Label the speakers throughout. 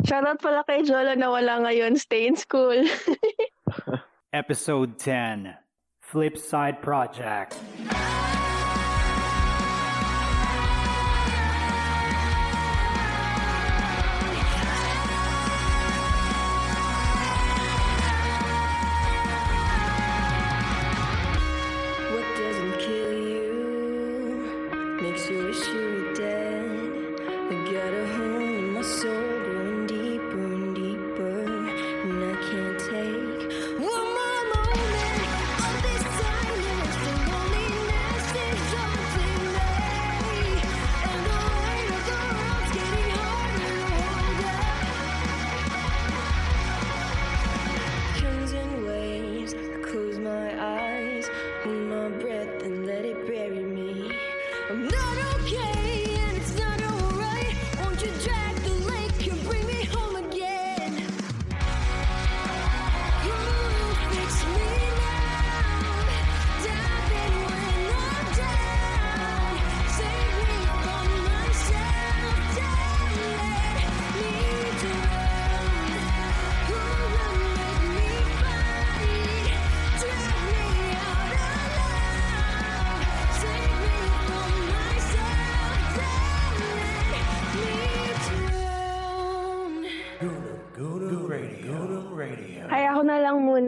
Speaker 1: Shoutout pala kay Jolo na wala ngayon. Stay in school.
Speaker 2: Episode 10 Flipside Project.
Speaker 3: What doesn't kill you makes you wish you were dead. I got a hole in my soul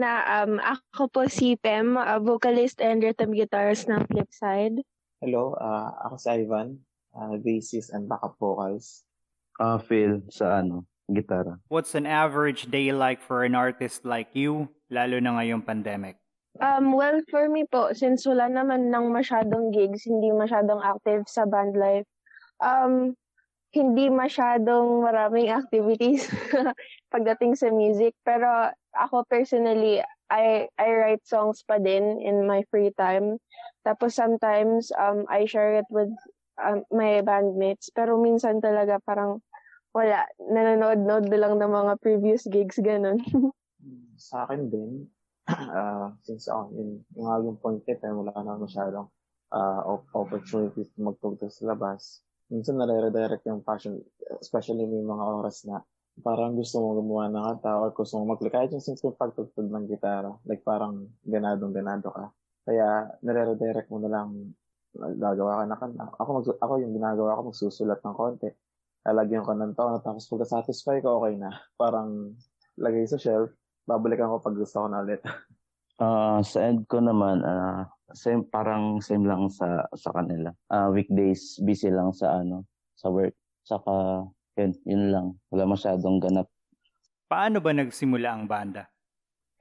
Speaker 1: na. Um, ako po si Pem, uh, vocalist and rhythm guitarist ng Flipside.
Speaker 4: Hello, ah, ako si Ivan, uh, bassist and backup vocals.
Speaker 5: Ah, Phil, sa ano, gitara.
Speaker 2: What's an average day like for an artist like you, lalo na ngayong pandemic?
Speaker 1: Um, well, for me po, since wala naman ng masyadong gigs, hindi masyadong active sa band life, um, hindi masyadong maraming activities pagdating sa music. Pero ako personally, I, I write songs pa din in my free time. Tapos sometimes, um, I share it with um, my bandmates. Pero minsan talaga parang wala, nanonood-nood na lang ng mga previous gigs, ganun.
Speaker 4: Sa akin din, ah, since ako, yun, yung yung point eh, wala na masyadong op- opportunities na magtugtog sa labas. Minsan nare-redirect yung passion, especially may mga oras na parang gusto mo gumawa ng kanta or gusto mo mag kahit yung simple pagtugtog ng gitara, like parang ganadong ganado ka. Kaya nare-redirect mo na lang gagawa ka na kanta. Ako, mag- ako yung ginagawa ko, magsusulat ng konti. Lalagyan ko ng tono, tapos pag satisfy ko, okay na. Parang lagay sa shelf, babalikan ko pag gusto ko na ulit.
Speaker 5: Ah, sa end ko naman, ah, same parang same lang sa sa kanila. Ah, weekdays busy lang sa ano, sa work. Saka yun, yun lang. Wala masyadong ganap.
Speaker 2: Paano ba nagsimula ang banda?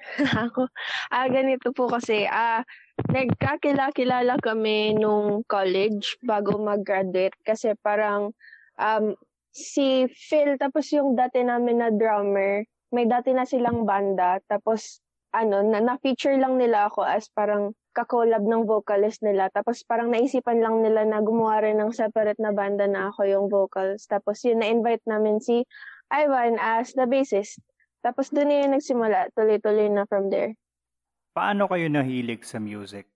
Speaker 1: ako, ah, ganito po kasi, ah, nagkakilala kami nung college bago mag-graduate kasi parang um, si Phil tapos yung dati namin na drummer, may dati na silang banda tapos ano, na, na-feature lang nila ako as parang kakolab ng vocalist nila. Tapos parang naisipan lang nila na gumawa rin ng separate na banda na ako yung vocals. Tapos yun, na-invite namin si Ivan as the bassist. Tapos doon na yung nagsimula, tuloy-tuloy na from there.
Speaker 2: Paano kayo nahilig sa music?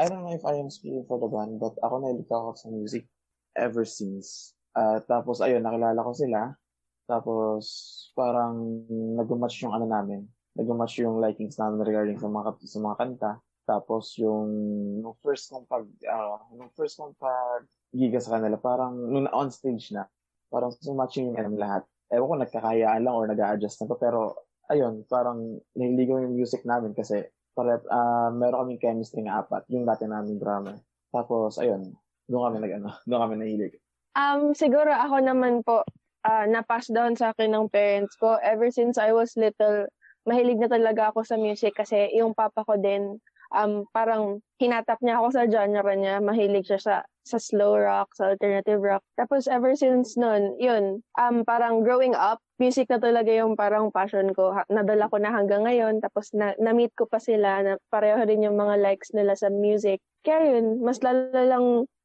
Speaker 4: I don't know if I am speaking for the band, but ako nahilig ako sa music ever since. Ah, tapos, ayun, nakilala ko sila. Tapos, parang nag-match yung ano namin. Nag-match yung likings namin regarding sa mga, sa mga kanta. Tapos, yung, yung first kong pag, ah, yung first kong pag giga sa kanila, parang nung on stage na, parang sumatching yung alam lahat. Ewan ko, nagkakayaan lang or nag-a-adjust na to. Pero, ayun, parang nahiligaw yung music namin kasi paret, ah meron kaming chemistry nga apat, yung dati namin drummer. Tapos, ayun, doon kami nag, ano, doon kami nahilig.
Speaker 1: Um, siguro ako naman po, ah, na-pass down sa akin ng parents ko. Ever since I was little, mahilig na talaga ako sa music kasi yung papa ko din, um, parang hinatap niya ako sa genre niya. Mahilig siya sa, sa slow rock, sa alternative rock. Tapos ever since nun, yun, um, parang growing up, music na talaga yung parang passion ko. Nadala ko na hanggang ngayon. Tapos na, na-meet ko pa sila na pareho rin yung mga likes nila sa music. Kaya yun, mas lalo lang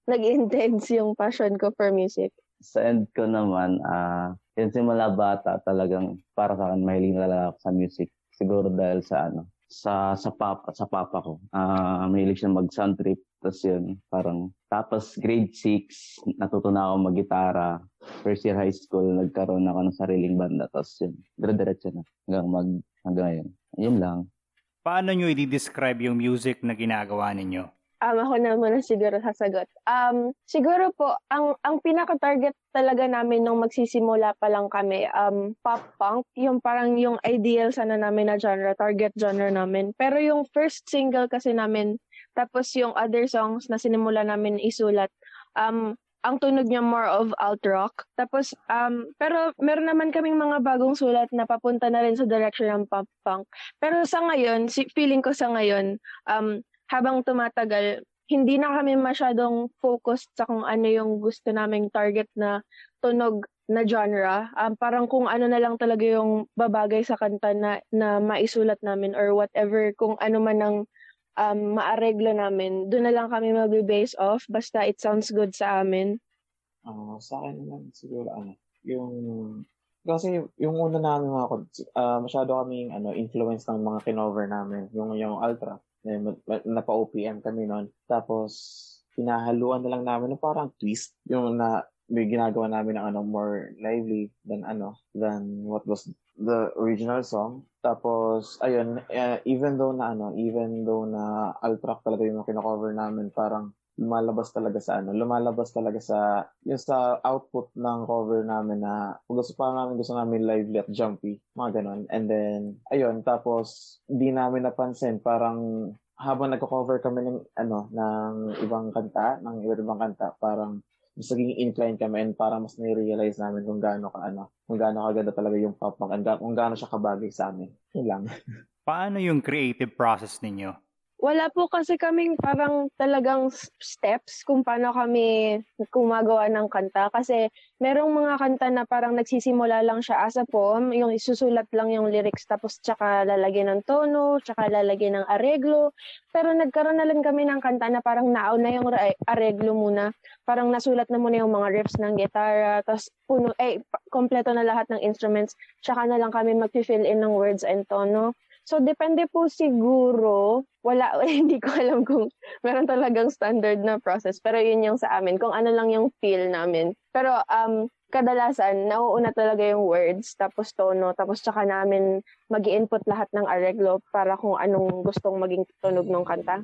Speaker 1: nag-intense yung passion ko for music.
Speaker 5: Sa end ko naman, ah, yun simula bata talagang para sa akin mahilig talaga ako sa music. Siguro dahil sa ano, sa sa papa sa papa ko. Ah, mahilig siya mag sound trip Tapos yun, parang, tapos grade 6, natuto na ako mag-gitara. First year high school, nagkaroon ako ng sariling banda. Tapos yun, dire-diretso na. Hanggang mag, hanggang ngayon. Yun lang.
Speaker 2: Paano nyo i-describe yung music na ginagawa ninyo?
Speaker 1: Um, ako na muna siguro sasagot. Um, siguro po, ang ang pinaka-target talaga namin nung magsisimula pa lang kami, um, pop punk, yung parang yung ideal sana namin na genre, target genre namin. Pero yung first single kasi namin, tapos yung other songs na sinimula namin isulat, um, ang tunog niya more of alt rock. Tapos, um, pero meron naman kaming mga bagong sulat na papunta na rin sa direction ng pop punk. Pero sa ngayon, si, feeling ko sa ngayon, um, habang tumatagal, hindi na kami masyadong focused sa kung ano yung gusto naming target na tunog na genre. Um, parang kung ano na lang talaga yung babagay sa kanta na, na maisulat namin or whatever, kung ano man ang um, maareglo namin, doon na lang kami mag-base off basta it sounds good sa amin.
Speaker 4: Ah, sa akin naman siguro ano, yung kasi yung una namin mga uh, masyado kaming ano influence ng mga kinover namin, yung yung Ultra. Eh, napa-OPM kami noon. Tapos hinahaluan na lang namin ng parang twist yung na may ginagawa namin ng ano more lively than ano than what was the original song. Tapos ayun, uh, even though na ano, even though na alt track talaga yung kino-cover namin, parang lumalabas talaga sa ano, lumalabas talaga sa yung sa output ng cover namin na gusto pa namin gusto namin lively at jumpy, mga ganun. And then ayun, tapos di namin napansin parang habang nagko-cover kami ng ano ng ibang kanta, ng iba't ibang kanta, parang mas naging inclined kami and parang mas na-realize namin kung gaano ka ano, kung gaano kaganda talaga yung pop punk and kung gaano siya kabagay sa amin. Yun lang.
Speaker 2: Paano yung creative process ninyo?
Speaker 1: Wala po kasi kaming parang talagang steps kung paano kami gumagawa ng kanta. Kasi merong mga kanta na parang nagsisimula lang siya as a poem, yung isusulat lang yung lyrics tapos tsaka lalagyan ng tono, tsaka lalagyan ng areglo. Pero nagkaroon na lang kami ng kanta na parang naaw na yung areglo muna. Parang nasulat na muna yung mga riffs ng gitara, tapos puno, eh, kompleto na lahat ng instruments, tsaka na lang kami mag-fill in ng words and tono. So, depende po siguro. Wala, hindi ko alam kung meron talagang standard na process. Pero yun yung sa amin. Kung ano lang yung feel namin. Pero um, kadalasan, nauuna talaga yung words, tapos tono, tapos tsaka namin mag input lahat ng areglo para kung anong gustong maging tunog ng kanta.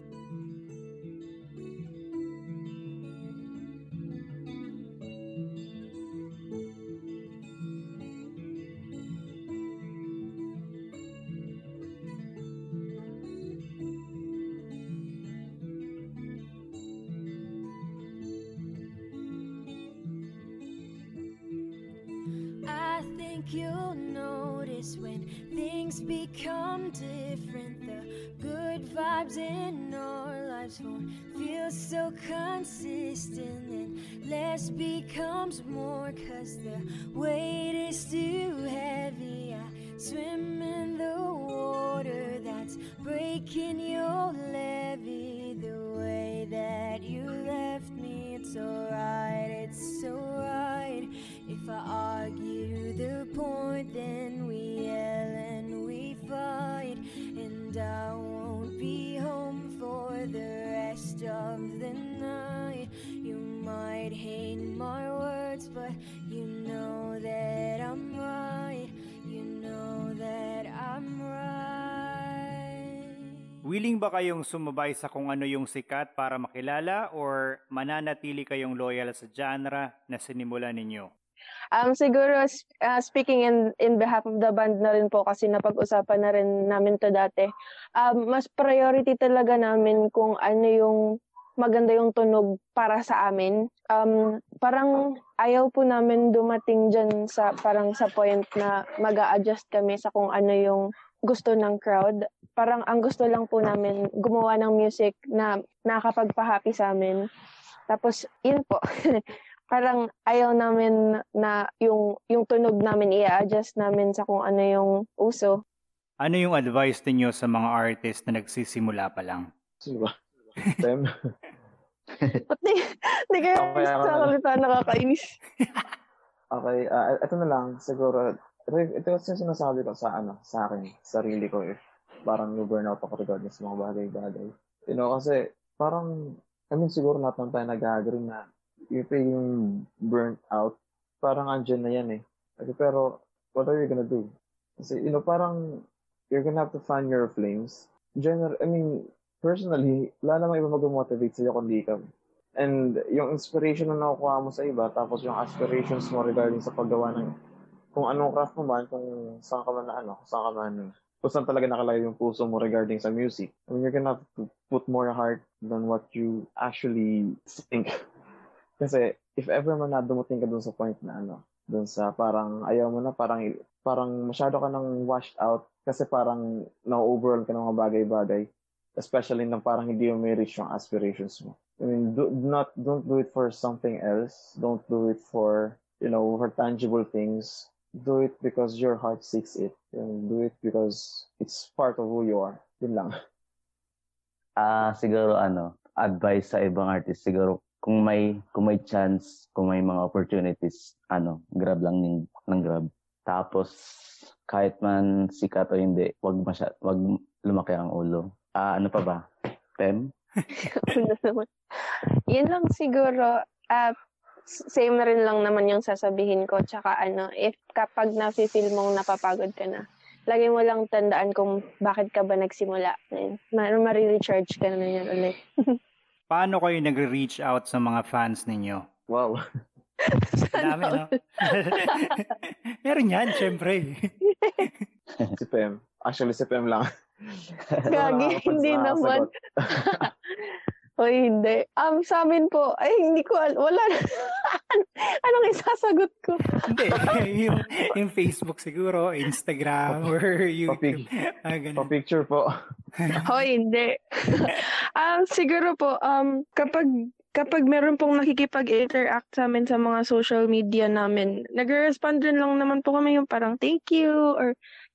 Speaker 3: Become different. The good vibes in our lives won't feel so consistent, and less becomes more. Cause the weight is too heavy. I swim in the water that's breaking your levee. The way that you left me, it's alright, it's alright. If I argue the point, then might hate my words, but you know that I'm right. You know that I'm right.
Speaker 2: Willing ba kayong sumabay sa kung ano yung sikat para makilala or mananatili kayong loyal sa genre na sinimula ninyo?
Speaker 1: Um, siguro, uh, speaking in, in behalf of the band na rin po kasi napag-usapan na rin namin to dati, um, mas priority talaga namin kung ano yung maganda yung tunog para sa amin. Um, parang ayaw po namin dumating dyan sa parang sa point na mag adjust kami sa kung ano yung gusto ng crowd. Parang ang gusto lang po namin gumawa ng music na nakakapagpa-happy sa amin. Tapos, yun po. parang ayaw namin na yung yung tunog namin i-adjust namin sa kung ano yung uso.
Speaker 2: Ano yung advice niyo sa mga artist na nagsisimula pa lang?
Speaker 4: Sino Tem?
Speaker 1: Pati, hindi kayo
Speaker 4: Okay, ako
Speaker 1: sa
Speaker 4: na.
Speaker 1: salita nakakainis.
Speaker 4: Okay, ah, ito na lang siguro. Ito, ito kasi yung sinasabi ko sa ano, sa akin, sarili ko eh. Parang burnout ako regarding sa mga bagay-bagay. You know, kasi parang I mean, siguro lahat ng tayo nag-agree na if yung burnt out, parang andyan na yan eh. Okay, pero what are you gonna do? Kasi, you know, parang you're gonna have to find your flames. General, I mean, personally, wala namang iba mag-motivate sa'yo kundi ikaw. And yung inspiration na nakukuha mo sa iba, tapos yung aspirations mo regarding sa paggawa ng kung anong craft mo man, kung saan ka man na ano, saan ka man, kung saan talaga nakalagay yung puso mo regarding sa music. I mean, have to put more heart than what you actually think. Kasi if ever man na dumating ka dun sa point na ano, dun sa parang ayaw mo na, parang parang masyado ka nang washed out kasi parang na-overall ka ng mga bagay-bagay. Especially nang parang hindi mo may reach yung aspirations mo. I mean, do not don't do it for something else. Don't do it for you know for tangible things. Do it because your heart seeks it. And do it because it's part of who you are. Yun lang.
Speaker 5: Ah, siguro ano, advice sa ibang artist siguro kung may kung may chance, kung may mga opportunities, ano, grab lang ng, ng grab. Tapos kahit man sikat o hindi, wag masya, wag lumaki ang ulo. Ah, ano pa ba?
Speaker 3: Naman. Yun lang siguro, ah, s- same na rin lang naman yung sasabihin ko. Tsaka ano, if kapag nafe-feel mong napapagod ka na, lagi mo lang tandaan kung bakit ka ba nagsimula. Ayun, ma- ma-recharge ka na yan ulit.
Speaker 2: Paano kayo nagre-reach out sa mga fans ninyo?
Speaker 4: Wow.
Speaker 2: Dami, no? Meron yan, syempre.
Speaker 4: si Pem. Actually, si Pem lang.
Speaker 3: Gagi, hindi naman. O hindi. Um, sa amin po, ay hindi ko, al- wala. Anong isasagot ko?
Speaker 2: Hindi, yung, yung Facebook siguro, Instagram, or YouTube. Ah, ganun.
Speaker 4: Pa-picture po.
Speaker 3: Hoy, hindi. um, siguro po, um, kapag kapag meron pong nakikipag-interact sa amin sa mga social media namin, nagre-respond din lang naman po kami yung parang thank you or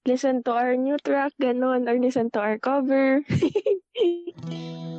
Speaker 3: listen to our new track, ganun, or listen to our cover.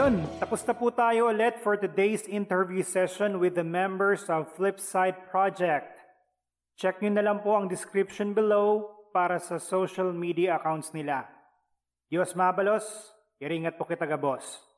Speaker 2: Ayun, tapos na po tayo ulit for today's interview session with the members of Flipside Project. Check nyo na lang po ang description below para sa social media accounts nila. Diyos mabalos, iringat po kita, boss.